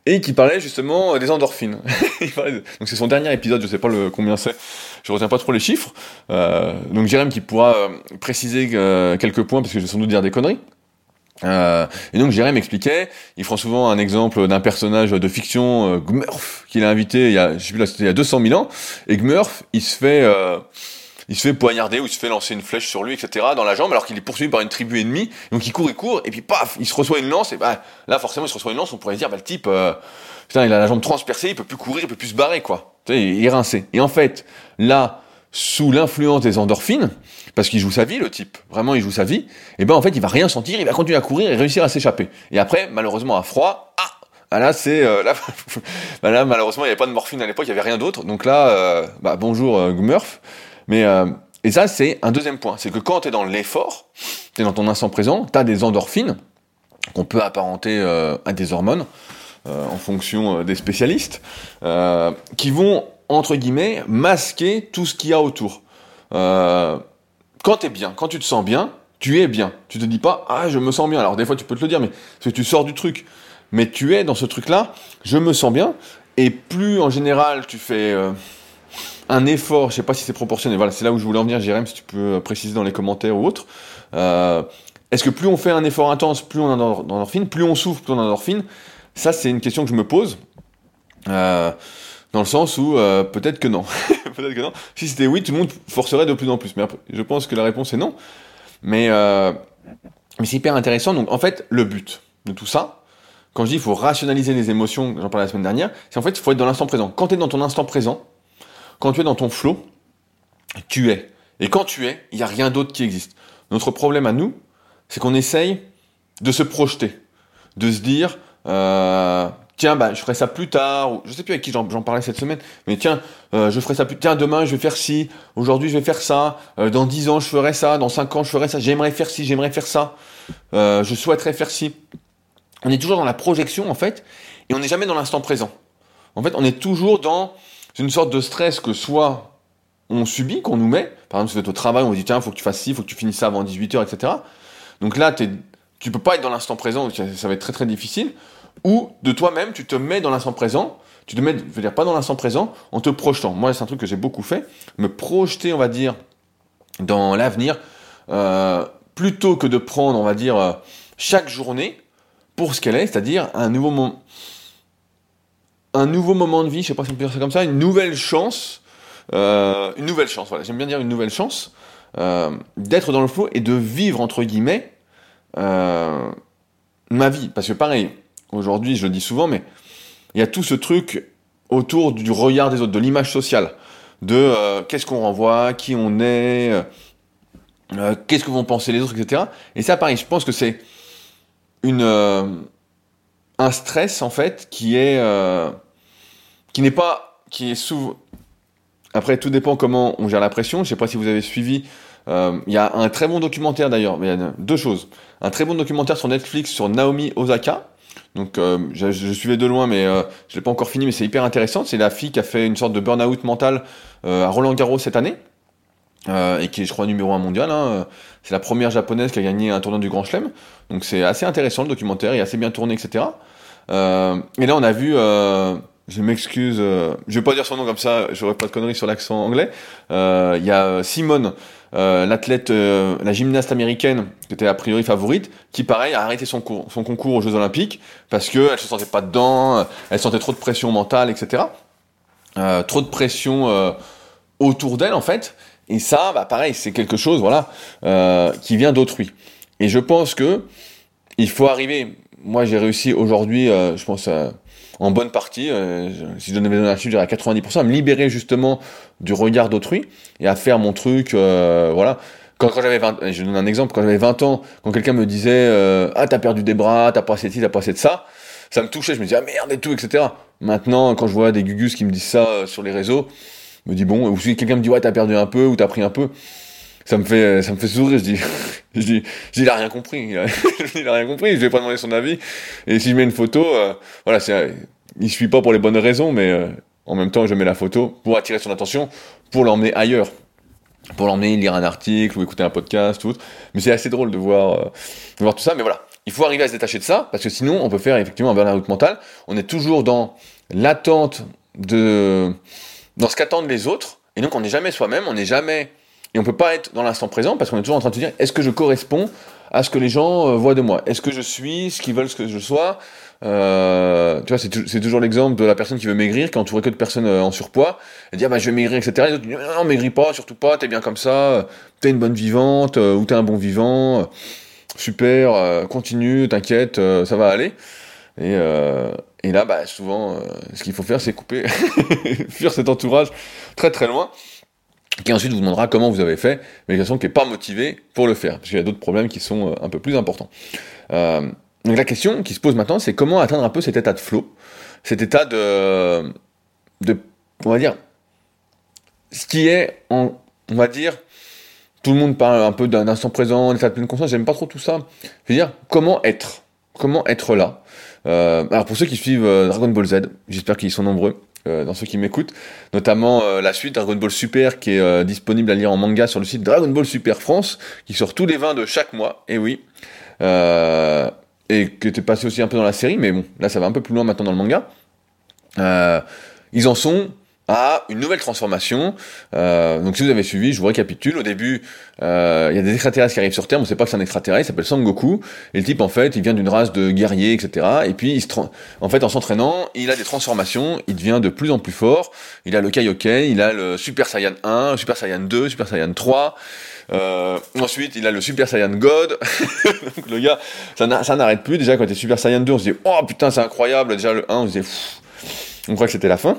et qui parlait justement des endorphines. donc c'est son dernier épisode, je sais pas combien c'est, je retiens pas trop les chiffres. Donc Jérém qui pourra préciser quelques points parce que je vais sans doute dire des conneries. Euh, et donc Jérém expliquait, il prend souvent un exemple d'un personnage de fiction, euh, Gmurf, qu'il a invité il y a, je sais plus là, c'était il y a 200 000 ans, et Gmurf, il se fait, euh, il se fait poignarder ou il se fait lancer une flèche sur lui, etc. dans la jambe, alors qu'il est poursuivi par une tribu ennemie. Donc il court, il court, et puis paf, il se reçoit une lance, et bah là forcément il se reçoit une lance, on pourrait dire, bah le type, euh, putain, il a la jambe transpercée, il peut plus courir, il peut plus se barrer, quoi. Tu sais, il est rincé. Et en fait, là, sous l'influence des endorphines, parce qu'il joue sa vie, le type, vraiment il joue sa vie, et ben en fait il va rien sentir, il va continuer à courir et réussir à s'échapper. Et après, malheureusement à froid, ah, ah là c'est euh, là, bah là, malheureusement il n'y avait pas de morphine à l'époque, il n'y avait rien d'autre, donc là, euh, bah, bonjour euh, mais euh, et ça c'est un deuxième point, c'est que quand tu es dans l'effort, tu es dans ton instant présent, tu as des endorphines qu'on peut apparenter à des hormones en fonction des spécialistes, qui vont entre guillemets, masquer tout ce qu'il y a autour. Euh, quand es bien, quand tu te sens bien, tu es bien. Tu te dis pas, ah, je me sens bien. Alors, des fois, tu peux te le dire, mais tu sors du truc. Mais tu es dans ce truc-là, je me sens bien. Et plus, en général, tu fais euh, un effort, je sais pas si c'est proportionné. Voilà, c'est là où je voulais en venir, Jérém, si tu peux préciser dans les commentaires ou autre. Euh, est-ce que plus on fait un effort intense, plus on a d'endorphine, plus on souffre, plus on a d'endorphine Ça, c'est une question que je me pose. Euh, dans le sens où euh, peut-être que non. peut-être que non. Si c'était oui, tout le monde forcerait de plus en plus. Mais je pense que la réponse est non. Mais, euh, mais c'est hyper intéressant. Donc en fait, le but de tout ça, quand je dis il faut rationaliser les émotions, j'en parlais la semaine dernière, c'est en fait il faut être dans l'instant présent. Quand tu es dans ton instant présent, quand tu es dans ton flow, tu es. Et quand tu es, il n'y a rien d'autre qui existe. Notre problème à nous, c'est qu'on essaye de se projeter, de se dire, euh, tiens, bah, je ferai ça plus tard, ou je sais plus avec qui j'en parlais cette semaine, mais tiens, euh, je ferai ça plus, tiens, demain, je vais faire ci, aujourd'hui, je vais faire ça, euh, dans dix ans, je ferai ça, dans cinq ans, je ferai ça, j'aimerais faire ci, j'aimerais faire ça, euh, je souhaiterais faire ci. On est toujours dans la projection, en fait, et on n'est jamais dans l'instant présent. En fait, on est toujours dans une sorte de stress que soit on subit, qu'on nous met, par exemple, si vous êtes au travail, on vous dit, tiens, faut que tu fasses ci, faut que tu finisses ça avant 18h, etc. Donc là, es, tu peux pas être dans l'instant présent, ça va être très très difficile ou de toi-même, tu te mets dans l'instant présent, tu te mets, je veux dire, pas dans l'instant présent, en te projetant. Moi, c'est un truc que j'ai beaucoup fait, me projeter, on va dire, dans l'avenir, euh, plutôt que de prendre, on va dire, euh, chaque journée pour ce qu'elle est, c'est-à-dire un nouveau moment, un nouveau moment de vie, je sais pas si on peut dire ça comme ça, une nouvelle chance, euh, une nouvelle chance, voilà, j'aime bien dire une nouvelle chance, d'être dans le flow et de vivre, entre guillemets, ma vie. Parce que pareil, aujourd'hui, je le dis souvent, mais il y a tout ce truc autour du regard des autres, de l'image sociale, de euh, qu'est-ce qu'on renvoie, qui on est, euh, euh, qu'est-ce que vont penser les autres, etc. Et ça, pareil, je pense que c'est une un stress en fait qui est qui n'est pas qui est souvent après tout dépend comment on gère la pression. Je sais pas si vous avez suivi. Il y a un très bon documentaire d'ailleurs, il y a deux choses. Un très bon documentaire sur Netflix sur Naomi Osaka, donc euh, je, suivais de loin, mais euh, je l'ai pas encore fini, mais c'est hyper intéressant. C'est la fille qui a fait une sorte de burn-out mental euh, à Roland Garros cette année, euh, et qui est, je crois, numéro un mondial. Hein. C'est la première japonaise qui a gagné un tournoi du Grand Chelem. Donc c'est assez intéressant le documentaire, il est assez bien tourné, etc. et là, on a vu je m'excuse, je vais pas dire son nom comme ça, j'aurais pas de conneries sur l'accent anglais. Il y a Simone, euh, l'athlète, la gymnaste américaine, qui était a priori favorite, qui pareil a arrêté son, cours, son concours aux Jeux Olympiques parce que elle se sentait pas dedans, elle sentait trop de pression mentale, etc. trop de pression autour d'elle en fait. Et ça, bah pareil, c'est quelque chose, voilà, qui vient d'autrui. Et je pense que il faut arriver. Moi, j'ai réussi aujourd'hui, je pense en bonne partie, euh, si je donnais un chiffre, je dirais à 90%, à me libérer justement du regard d'autrui et à faire mon truc, euh, voilà. Quand, quand j'avais 20, je donne un exemple, quand j'avais 20 ans, quand quelqu'un me disait euh, ah t'as perdu des bras, t'as pas assez de ci, t'as pas assez de ça, ça me touchait, je me disais ah merde et tout, etc. Maintenant, quand je vois des gugus qui me disent ça euh, sur les réseaux, je me dis bon, ou si quelqu'un me dit ouais t'as perdu un peu ou t'as pris un peu, ça me fait ça me fait sourire je dis je dis, il a rien compris. Il a, rien compris. Je vais pas demander son avis. Et si je mets une photo euh, voilà c'est il suit pas pour les bonnes raisons mais euh, en même temps je mets la photo pour attirer son attention pour l'emmener ailleurs. Pour l'emmener lire un article ou écouter un podcast tout mais c'est assez drôle de voir euh, voir tout ça. Mais voilà. Il faut arriver à se détacher de ça parce que sinon on peut faire effectivement un burn-out mental. On est toujours dans l'attente de dans ce qu'attendent les autres. Et donc on n'est jamais soi-même. On n'est jamais et on peut pas être dans l'instant présent parce qu'on est toujours en train de se dire est-ce que je corresponds à ce que les gens euh, voient de moi? Est-ce que je suis ce qu'ils veulent que je sois? Euh, Tu vois, c'est toujours l'exemple de la personne qui veut maigrir, qui est entourée que de personnes euh, en surpoids. Elle dit ah bah je vais maigrir, etc. Les autres disent non, maigris pas, surtout pas, t'es bien comme ça, t'es une bonne vivante ou t'es un bon vivant, super, continue, t'inquiète, ça va aller. Et, et là, bah souvent, ce qu'il faut faire, c'est couper, fuir cet entourage très très loin qui ensuite vous demandera comment vous avez fait, mais de façon qui n'est pas motivé pour le faire, parce qu'il y a d'autres problèmes qui sont euh, un peu plus importants. Euh, donc la question qui se pose maintenant, c'est comment atteindre un peu cet état de flow, cet état de, de on va dire, ce qui est, en, on va dire, tout le monde parle un peu d'un instant présent, d'état de pleine conscience, j'aime pas trop tout ça. Je veux dire, comment être Comment être là? Euh, Alors pour ceux qui suivent Dragon Ball Z, j'espère qu'ils sont nombreux, euh, dans ceux qui m'écoutent, notamment euh, la suite Dragon Ball Super qui est euh, disponible à lire en manga sur le site Dragon Ball Super France, qui sort tous les 20 de chaque mois, et oui, et qui était passé aussi un peu dans la série, mais bon, là ça va un peu plus loin maintenant dans le manga. ils en sont à une nouvelle transformation. Euh, donc si vous avez suivi, je vous récapitule. Au début, euh, il y a des extraterrestres qui arrivent sur Terre, on ne sait pas que c'est un extraterrestre, il s'appelle Sangoku. Et le type, en fait, il vient d'une race de guerriers, etc. Et puis, il se en fait, en s'entraînant, il a des transformations, il devient de plus en plus fort. Il a le Kaioken, il a le Super Saiyan 1, Super Saiyan 2, Super Saiyan 3. Euh, ensuite, il a le Super Saiyan God. Donc le gars, ça n'arrête plus. Déjà, quand il était Super Saiyan 2, on se dit, oh putain, c'est incroyable. Déjà, le 1, on se disait, on croit que c'était la fin.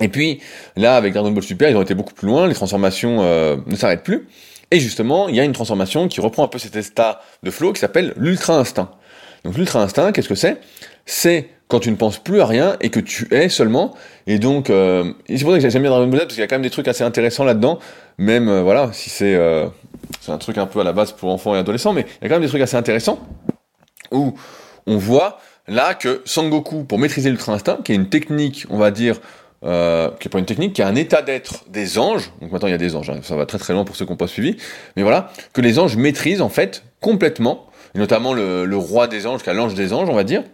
Et puis là, avec Dragon Ball Super, ils ont été beaucoup plus loin, les transformations euh, ne s'arrêtent plus. Et justement, il y a une transformation qui reprend un peu cet état de flow qui s'appelle l'ultra instinct. Donc l'ultra instinct, qu'est-ce que c'est? C'est quand tu ne penses plus à rien et que tu es seulement. Et donc, euh, c'est pour ça que j'aime bien Dragon Ball Z parce qu'il y a quand même des trucs assez intéressants là-dedans. Même euh, voilà, si c'est euh, c'est un truc un peu à la base pour enfants et adolescents, mais il y a quand même des trucs assez intéressants où on voit là que Sangoku, pour maîtriser l'ultra instinct, qui est une technique, on va dire, euh, qui est pas une technique, qui est un état d'être des anges. Donc maintenant il y a des anges, hein, ça va très très loin pour ceux qui n'ont pas suivi. Mais voilà, que les anges maîtrisent en fait complètement, et notamment le, roi des anges, qui est l'ange des anges, on va dire,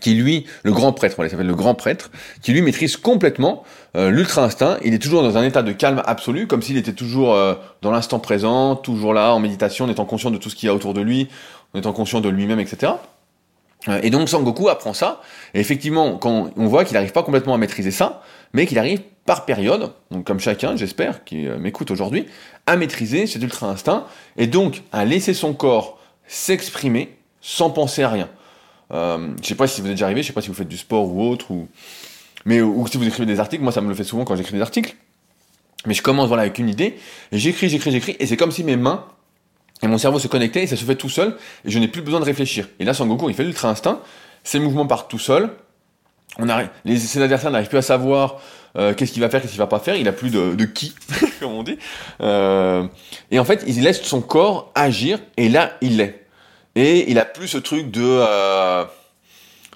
qui lui, le grand prêtre, voilà, il s'appelle le grand prêtre, qui lui maîtrise complètement euh, l'ultra instinct. Il est toujours dans un état de calme absolu, comme s'il était toujours euh, dans l'instant présent, toujours là en méditation, en étant conscient de tout ce qu'il y a autour de lui, en étant conscient de lui-même, etc. Euh, et donc Sangoku apprend ça, et effectivement, quand on voit qu'il n'arrive pas complètement à maîtriser ça, mais qu'il arrive par période, donc comme chacun, j'espère, qui euh, m'écoute aujourd'hui, à maîtriser cet ultra instinct, et donc à laisser son corps s'exprimer sans penser à rien. Euh, je sais pas si vous êtes déjà arrivé, je sais pas si vous faites du sport ou autre, ou mais ou si vous écrivez des articles, moi ça me le fait souvent quand j'écris des articles. Mais je commence voilà avec une idée, j'écris, j'écris, j'écris, et c'est comme si mes mains et mon cerveau se connectait et ça se fait tout seul et je n'ai plus besoin de réfléchir. Et là, Sangoku, il fait l'ultra instinct, ses mouvements partent tout seul. On arrive, les, ses adversaires n'arrivent plus à savoir euh, qu'est-ce qu'il va faire, qu'est-ce qu'il va pas faire. Il a plus de, de qui, comme on dit. Euh, et en fait, il laisse son corps agir et là, il l'est. Et il a plus ce truc de, euh,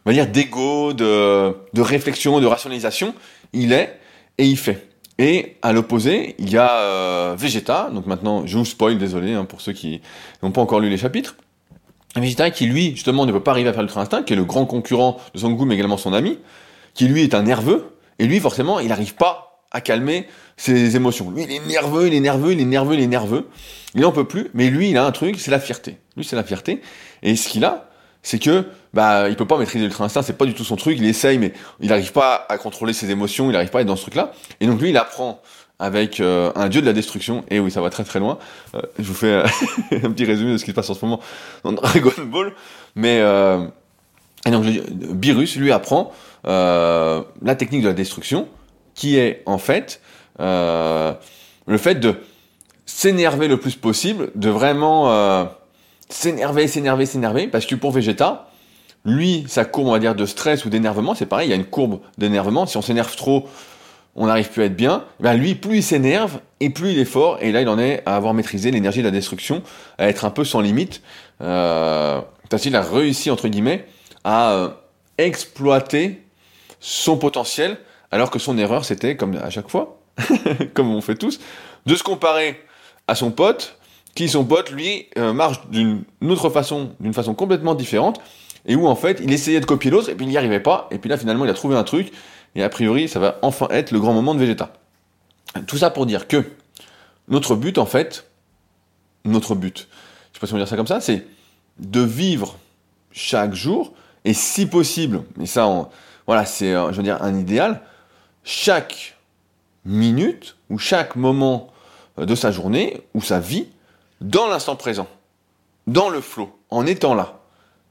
on va dire, d'ego, de, de réflexion, de rationalisation. Il est et il fait. Et à l'opposé, il y a euh, Vegeta, donc maintenant je vous spoil, désolé hein, pour ceux qui n'ont pas encore lu les chapitres. Vegeta qui lui, justement, ne peut pas arriver à faire l'Ultra Instinct, qui est le grand concurrent de Son Goku, mais également son ami, qui lui est un nerveux, et lui, forcément, il n'arrive pas à calmer ses émotions. Lui, il est nerveux, il est nerveux, il est nerveux, il est nerveux. Il n'en peut plus, mais lui, il a un truc, c'est la fierté. Lui, c'est la fierté. Et ce qu'il a, c'est que bah il peut pas maîtriser l'ultra instinct, c'est pas du tout son truc. Il essaye, mais il n'arrive pas à contrôler ses émotions, il n'arrive pas à être dans ce truc-là. Et donc lui, il apprend avec euh, un dieu de la destruction. Et oui, ça va très très loin. Euh, je vous fais un petit résumé de ce qui se passe en ce moment dans Dragon Ball. Mais euh, et donc Beerus lui apprend la technique de la destruction, qui est en fait le fait de s'énerver le plus possible, de vraiment s'énerver, s'énerver, s'énerver, parce que pour Vegeta, lui, sa courbe, on va dire, de stress ou d'énervement, c'est pareil, il y a une courbe d'énervement. Si on s'énerve trop, on n'arrive plus à être bien. Ben lui, plus il s'énerve, et plus il est fort, et là, il en est à avoir maîtrisé l'énergie de la destruction, à être un peu sans limite, euh, parce a réussi, entre guillemets, à euh, exploiter son potentiel, alors que son erreur, c'était, comme à chaque fois, comme on fait tous, de se comparer à son pote, qui son pote, lui, euh, marche d'une autre façon, d'une façon complètement différente, et où en fait, il essayait de copier l'autre, et puis il n'y arrivait pas, et puis là, finalement, il a trouvé un truc, et a priori, ça va enfin être le grand moment de Vegeta. Tout ça pour dire que notre but, en fait, notre but, je sais pas si on va dire ça comme ça, c'est de vivre chaque jour, et si possible, mais ça, voilà, c'est, euh, je veux dire, un idéal, chaque minute ou chaque moment euh, de sa journée ou sa vie dans l'instant présent, dans le flot, en étant là.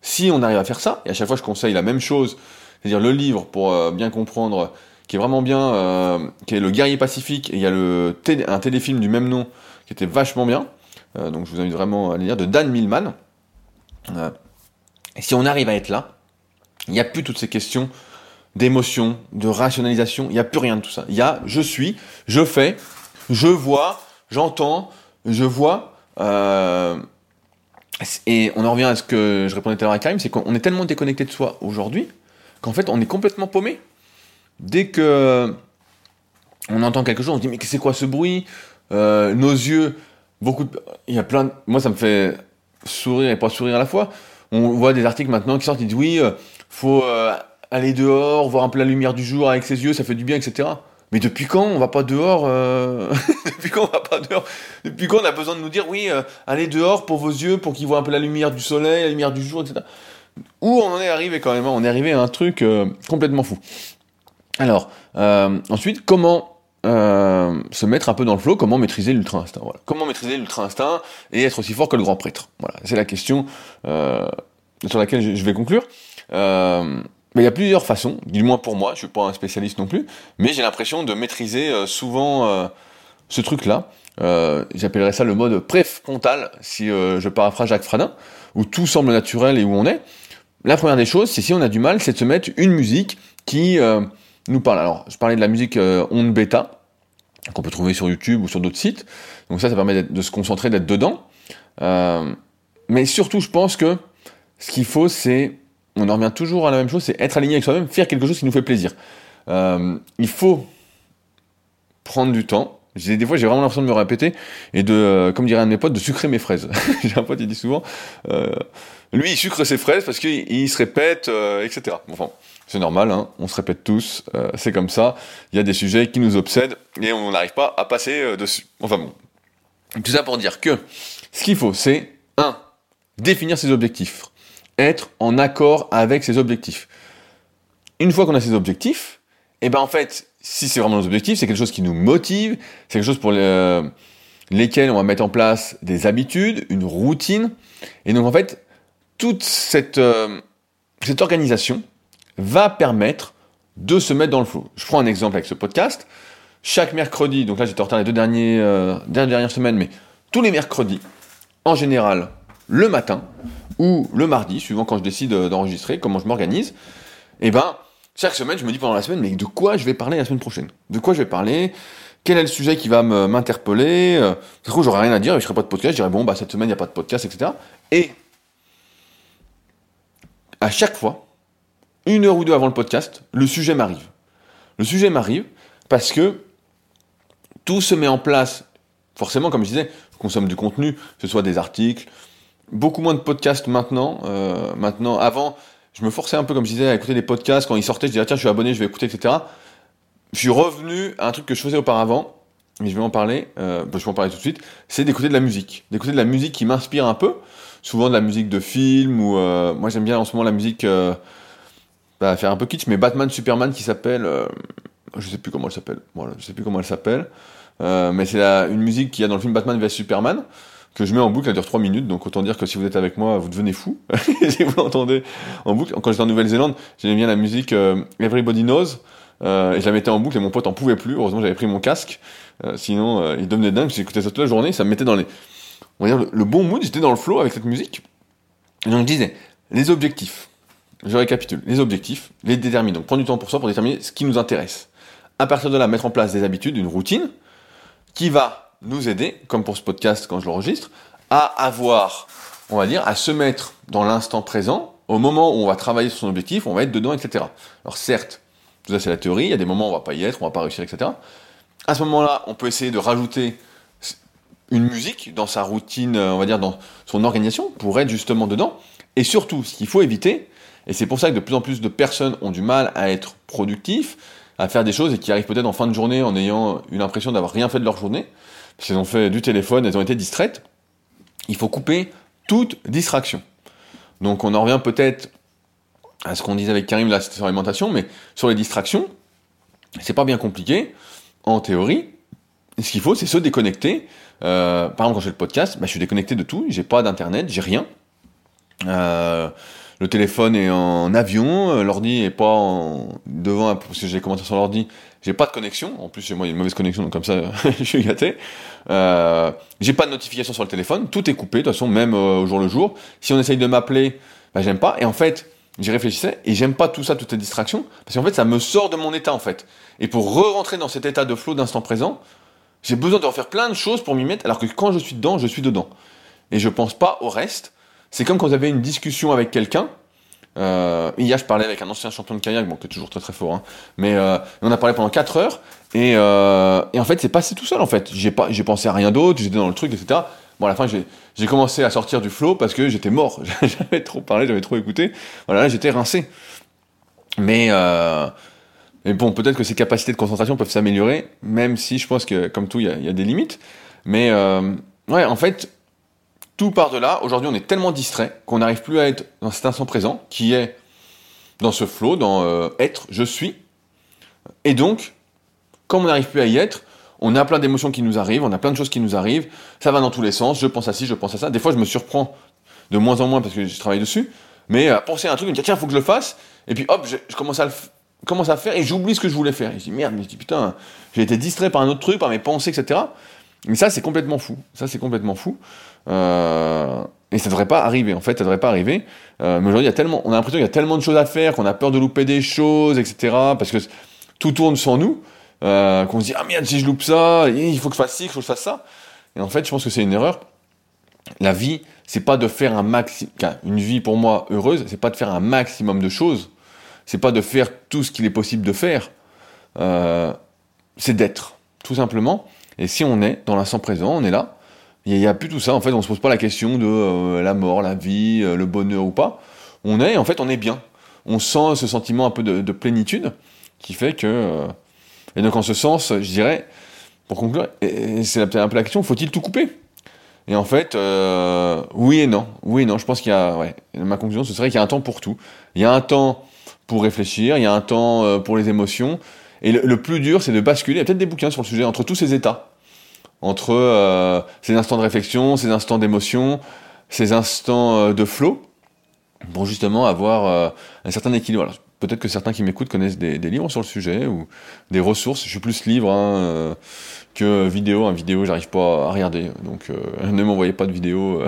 Si on arrive à faire ça, et à chaque fois je conseille la même chose, c'est-à-dire le livre pour euh, bien comprendre, qui est vraiment bien, euh, qui est Le Guerrier Pacifique, et il y a un téléfilm du même nom qui était vachement bien, euh, donc je vous invite vraiment à le lire, de Dan Millman. et si on arrive à être là, il n'y a plus toutes ces questions d'émotion, de rationalisation, il n'y a plus rien de tout ça. Il y a je suis, je fais, je vois, j'entends, je vois, euh, et on en revient à ce que je répondais tout à l'heure à Karim, c'est qu'on est tellement déconnecté de soi aujourd'hui qu'en fait on est complètement paumé. Dès que on entend quelque chose, on se dit mais c'est quoi ce bruit? Euh, Nos yeux, beaucoup, il y a plein. De... Moi ça me fait sourire et pas sourire à la fois. On voit des articles maintenant qui sortent, ils disent oui, euh, faut aller dehors, voir un peu la lumière du jour avec ses yeux, ça fait du bien, etc. Mais depuis quand on va pas dehors euh, Depuis quand on va pas dehors? Depuis quand on a besoin de nous dire oui, euh, allez dehors pour vos yeux, pour qu'ils voient un peu la lumière du soleil, la lumière du jour, etc. Où on en est arrivé quand même hein? On est arrivé à un truc euh, complètement fou. Alors, ensuite, comment se mettre un peu dans le flow? Comment maîtriser l'ultra instinct? Voilà. Comment maîtriser l'ultra instinct et être aussi fort que le grand prêtre? Voilà, c'est la question sur laquelle je vais conclure. Mais il y a plusieurs façons, du moins pour moi, je suis pas un spécialiste non plus, mais j'ai l'impression de maîtriser euh, souvent euh, ce truc-là. Euh, J'appellerais ça le mode préfrontal, si euh, je paraphrase Jacques Fradin, où tout semble naturel et où on est. La première des choses, c'est si on a du mal, c'est de se mettre une musique qui nous parle. Alors, je parlais de la musique onde bêta, qu'on peut trouver sur YouTube ou sur d'autres sites. Donc ça, ça permet de se concentrer, d'être dedans. mais surtout, je pense que ce qu'il faut, c'est on en revient toujours à la même chose, c'est être aligné avec soi-même, faire quelque chose qui nous fait plaisir. Euh, il faut prendre du temps. Des fois, j'ai vraiment l'impression de me répéter et de, euh, comme dirait un de mes potes, de sucrer mes fraises. j'ai un pote, il dit souvent, euh, lui, il sucre ses fraises parce qu'il se répète, etc. enfin, c'est normal, hein, on se répète tous, c'est comme ça. Il y a des sujets qui nous obsèdent et on n'arrive pas à passer dessus. Enfin bon, tout ça pour dire que ce qu'il faut, c'est un, définir ses objectifs être en accord avec ses objectifs. Une fois qu'on a ses objectifs, et eh ben en fait, si c'est vraiment nos objectifs, c'est quelque chose qui nous motive, c'est quelque chose pour lesquels on va mettre en place des habitudes, une routine. Et donc en fait, toute cette, euh, organisation va permettre de se mettre dans le flot. Je prends un exemple avec ce podcast. Chaque mercredi, donc là j'étais en retard les deux euh, dernières semaines, mais tous les mercredis, en général, le matin, ou le mardi, suivant quand je décide euh, d'enregistrer, comment je m'organise, et eh ben, chaque semaine, je me dis pendant la semaine, mais de quoi je vais parler la semaine prochaine? De quoi je vais parler? Quel est le sujet qui va m'interpeller? Euh, Du coup, j'aurais rien à dire, je ne ferai pas de podcast, je dirais, bon, bah, cette semaine, il n'y a pas de podcast, etc. Et, à chaque fois, une heure ou deux avant le podcast, le sujet m'arrive. Le sujet m'arrive parce que tout se met en place, forcément, comme je disais, je consomme du contenu, que ce soit des articles, beaucoup moins de podcasts maintenant. Euh, maintenant, avant, je me forçais un peu, comme je disais, à écouter des podcasts. Quand ils sortaient, je disais, ah, tiens, je suis abonné, je vais écouter, etc. Je suis revenu à un truc que je faisais auparavant, mais je vais en parler, euh, bah, je vais en parler tout de suite, c'est d'écouter de la musique. D'écouter de la musique qui m'inspire un peu, souvent de la musique de film, ou euh, moi j'aime bien en ce moment la musique, bah, faire un peu kitsch, mais Batman Superman qui s'appelle, je sais plus comment elle s'appelle, je sais plus comment elle s'appelle, mais c'est une musique qu'il y a dans le film Batman vs Superman, que je mets en boucle, elle dure 3 minutes, donc autant dire que si vous êtes avec moi, vous devenez fou, si vous l'entendez en boucle. Quand j'étais en Nouvelle-Zélande, j'aimais bien la musique euh, Everybody Knows, euh, et je la mettais en boucle, et mon pote en pouvait plus, heureusement j'avais pris mon casque, euh, sinon euh, il devenait dingue, j'écoutais ça toute la journée, ça me mettait dans les... On va dire le, le bon mood, j'étais dans le flow avec cette musique. Et donc je disais, les objectifs, je récapitule, les objectifs, les déterminer, donc prendre du temps pour soi pour déterminer ce qui nous intéresse. À partir de là, mettre en place des habitudes, une routine, qui va nous aider, comme pour ce podcast quand je l'enregistre, à avoir, on va dire, à se mettre dans l'instant présent, au moment où on va travailler sur son objectif, on va être dedans, etc. Alors certes, tout ça c'est la théorie, il y a des moments où on va pas y être, on va pas réussir, etc. À ce moment-là, on peut essayer de rajouter une musique dans sa routine, on va dire dans son organisation, pour être justement dedans. Et surtout, ce qu'il faut éviter, et c'est pour ça que de plus en plus de personnes ont du mal à être productifs, à faire des choses et qui arrivent peut-être en fin de journée en ayant une impression d'avoir rien fait de leur journée, parce qu'elles ont fait du téléphone, elles ont été distraites, il faut couper toute distraction. Donc on en revient peut-être à ce qu'on disait avec Karim là, c'était sur l'alimentation, mais sur les distractions, c'est pas bien compliqué. En théorie, ce qu'il faut, c'est se déconnecter. Euh, par exemple, quand je fais le podcast, bah, je suis déconnecté de tout, j'ai pas d'internet, j'ai rien. Euh, le téléphone est en avion, euh, l'ordi est pas en... devant, parce que j'ai commencé sur l'ordi, j'ai pas de connexion, en plus chez moi il y a une mauvaise connexion, donc comme ça je suis gâté. Euh, j'ai pas de notification sur le téléphone, tout est coupé, de toute façon même euh, au jour le jour. Si on essaye de m'appeler, bah, j'aime pas, et en fait j'y réfléchissais, et j'aime pas tout ça, toutes ces distractions, parce qu'en fait ça me sort de mon état en fait. Et pour re-rentrer dans cet état de flow d'instant présent, j'ai besoin de refaire plein de choses pour m'y mettre, alors que quand je suis dedans, je suis dedans. Et je pense pas au reste, c'est comme quand vous avez une discussion avec quelqu'un. Euh, hier, je parlais avec un ancien champion de kayak, bon, qui est toujours très très fort, hein, mais euh, on a parlé pendant 4 heures, et, euh, et en fait, c'est passé tout seul, en fait. J'ai pas, j'ai pensé à rien d'autre, j'étais dans le truc, etc. Bon, à la fin, j'ai, commencé à sortir du flow parce que j'étais mort. j'avais trop parlé, j'avais trop écouté. Voilà, là, j'étais rincé. Mais, euh, mais bon, peut-être que ces capacités de concentration peuvent s'améliorer, même si je pense que, comme tout, il y a, y a, des limites. Mais, euh, ouais, en fait, tout part de là. Aujourd'hui, on est tellement distrait qu'on n'arrive plus à être dans cet instant présent, qui est dans ce flow, dans euh, être, je suis. Et donc, comme on n'arrive plus à y être, on a plein d'émotions qui nous arrivent, on a plein de choses qui nous arrivent, ça va dans tous les sens, je pense à ci, je pense à ça. Des fois, je me surprends de moins en moins parce que je travaille dessus, mais à penser à un truc, me dire tiens, faut que je le fasse, et puis hop, je, je commence à le commence à faire et j'oublie ce que je voulais faire. Et je dis merde, mais je dis putain, j'ai été distrait par un autre truc, par mes pensées, etc. Mais ça, c'est complètement fou. Ça, c'est complètement fou. Euh, et ça devrait pas arriver, en fait, ça devrait pas arriver. Euh, mais aujourd'hui, on a l'impression qu'il y a tellement de choses à faire, qu'on a peur de louper des choses, etc. Parce que tout tourne sans nous, euh, qu'on se dit, ah merde, si je loupe ça, il faut que je fasse ci, il faut que je fasse ça. Et en fait, je pense que c'est une erreur. La vie, c'est pas de faire un maximum, une vie pour moi heureuse, c'est pas de faire un maximum de choses. C'est pas de faire tout ce qu'il est possible de faire. C'est d'être, tout simplement. Et si on est dans l'instant présent, on est là, il n'y a, plus tout ça. En fait, on se pose pas la question de euh, la mort, la vie, euh, le bonheur ou pas. On est, en fait, on est bien. On sent ce sentiment un peu de, de plénitude qui fait que. Euh, et donc, en ce sens, je dirais, pour conclure, c'est un peu la question faut-il tout couper? Et en fait, oui et non. Oui et non. Je pense qu'il y a. Ouais, ma conclusion, ce serait qu'il y a un temps pour tout. Il y a un temps pour réfléchir, il y a un temps pour les émotions. Et le, le plus dur, c'est de basculer. Il y a peut-être des bouquins sur le sujet entre tous ces états entre euh, ces instants de réflexion, ces instants d'émotion, ces instants euh, de flow, pour justement avoir euh, un certain équilibre. Peut-être que certains qui m'écoutent connaissent des, livres sur le sujet ou des ressources. Je suis plus livre hein, que vidéo. Un vidéo, j'arrive pas à regarder, donc ne m'envoyez pas de vidéo.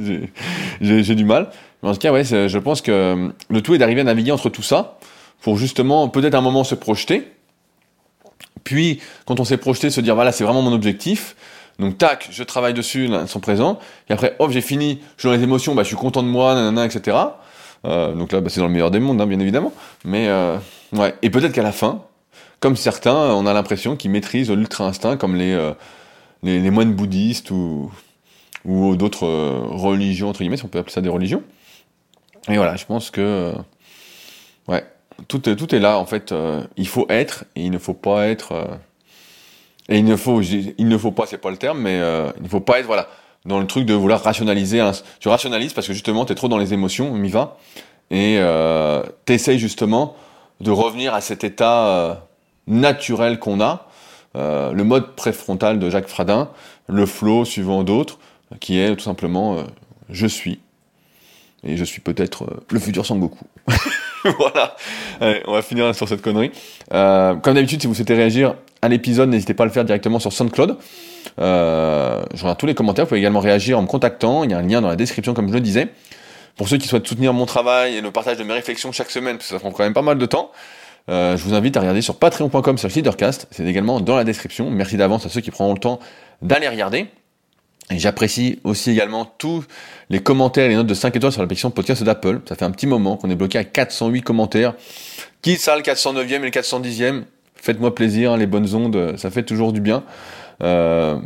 J'ai du mal. Mais en tout cas, ouais, je pense que le tout est d'arriver à naviguer entre tout ça pour justement peut-être un moment se projeter puis, quand on s'est projeté, se dire, voilà, c'est vraiment mon objectif. Donc, tac, je travaille dessus, l'instant présent. Et après, hop, j'ai fini, je suis dans les émotions, bah, je suis content de moi, etc. Euh, donc là, bah, c'est dans le meilleur des mondes, hein, bien évidemment. Mais, euh, ouais. Et peut-être qu'à la fin, comme certains, on a l'impression qu'ils maîtrisent l'ultra-instinct, comme les, euh, les, les, moines bouddhistes ou, ou d'autres religions, entre guillemets, si on peut appeler ça des religions. Et voilà, je pense que Ouais, tout tout est là en fait. Euh, il faut être et il ne faut pas être. Euh, et il ne faut, il ne faut pas, c'est pas le terme, mais euh, il ne faut pas être voilà dans le truc de vouloir rationaliser. Tu rationalises parce que justement tu es trop dans les émotions, on y va, et euh, t'essayes justement de revenir à cet état naturel qu'on a, le mode préfrontal de Jacques Fradin, le flow suivant d'autres, qui est tout simplement je suis. Et je suis peut-être le futur Sangoku. voilà. Allez, on va finir sur cette connerie. Euh, comme d'habitude, si vous souhaitez réagir à l'épisode, n'hésitez pas à le faire directement sur SoundCloud. Euh, je regarde tous les commentaires. Vous pouvez également réagir en me contactant. Il y a un lien dans la description, comme je le disais. Pour ceux qui souhaitent soutenir mon travail et le partage de mes réflexions chaque semaine, parce que ça prend quand même pas mal de temps, euh, je vous invite à regarder sur patreon.com sur Leadercast. C'est également dans la description. Merci d'avance à ceux qui prendront le temps d'aller regarder. J'apprécie aussi également tous les commentaires et les notes de 5 étoiles sur l'application podcast d'Apple. Ça fait un petit moment qu'on est bloqué à 408 commentaires. Qui ça le 409e et le 410e Faites-moi plaisir, hein, les bonnes ondes, ça fait toujours du bien. Euh,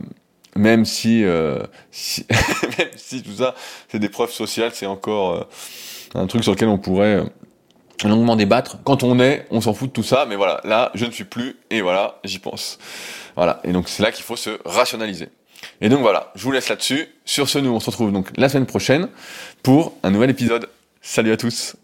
même si, euh, même si tout ça, c'est des preuves sociales, c'est encore euh, un truc sur lequel on pourrait longuement débattre. Quand on est, on s'en fout de tout ça, mais voilà, là, je ne suis plus, et voilà, j'y pense. Voilà, et donc c'est là qu'il faut se rationaliser. Et donc voilà, je vous laisse là-dessus. Sur ce, nous on se retrouve donc la semaine prochaine pour un nouvel épisode. Salut à tous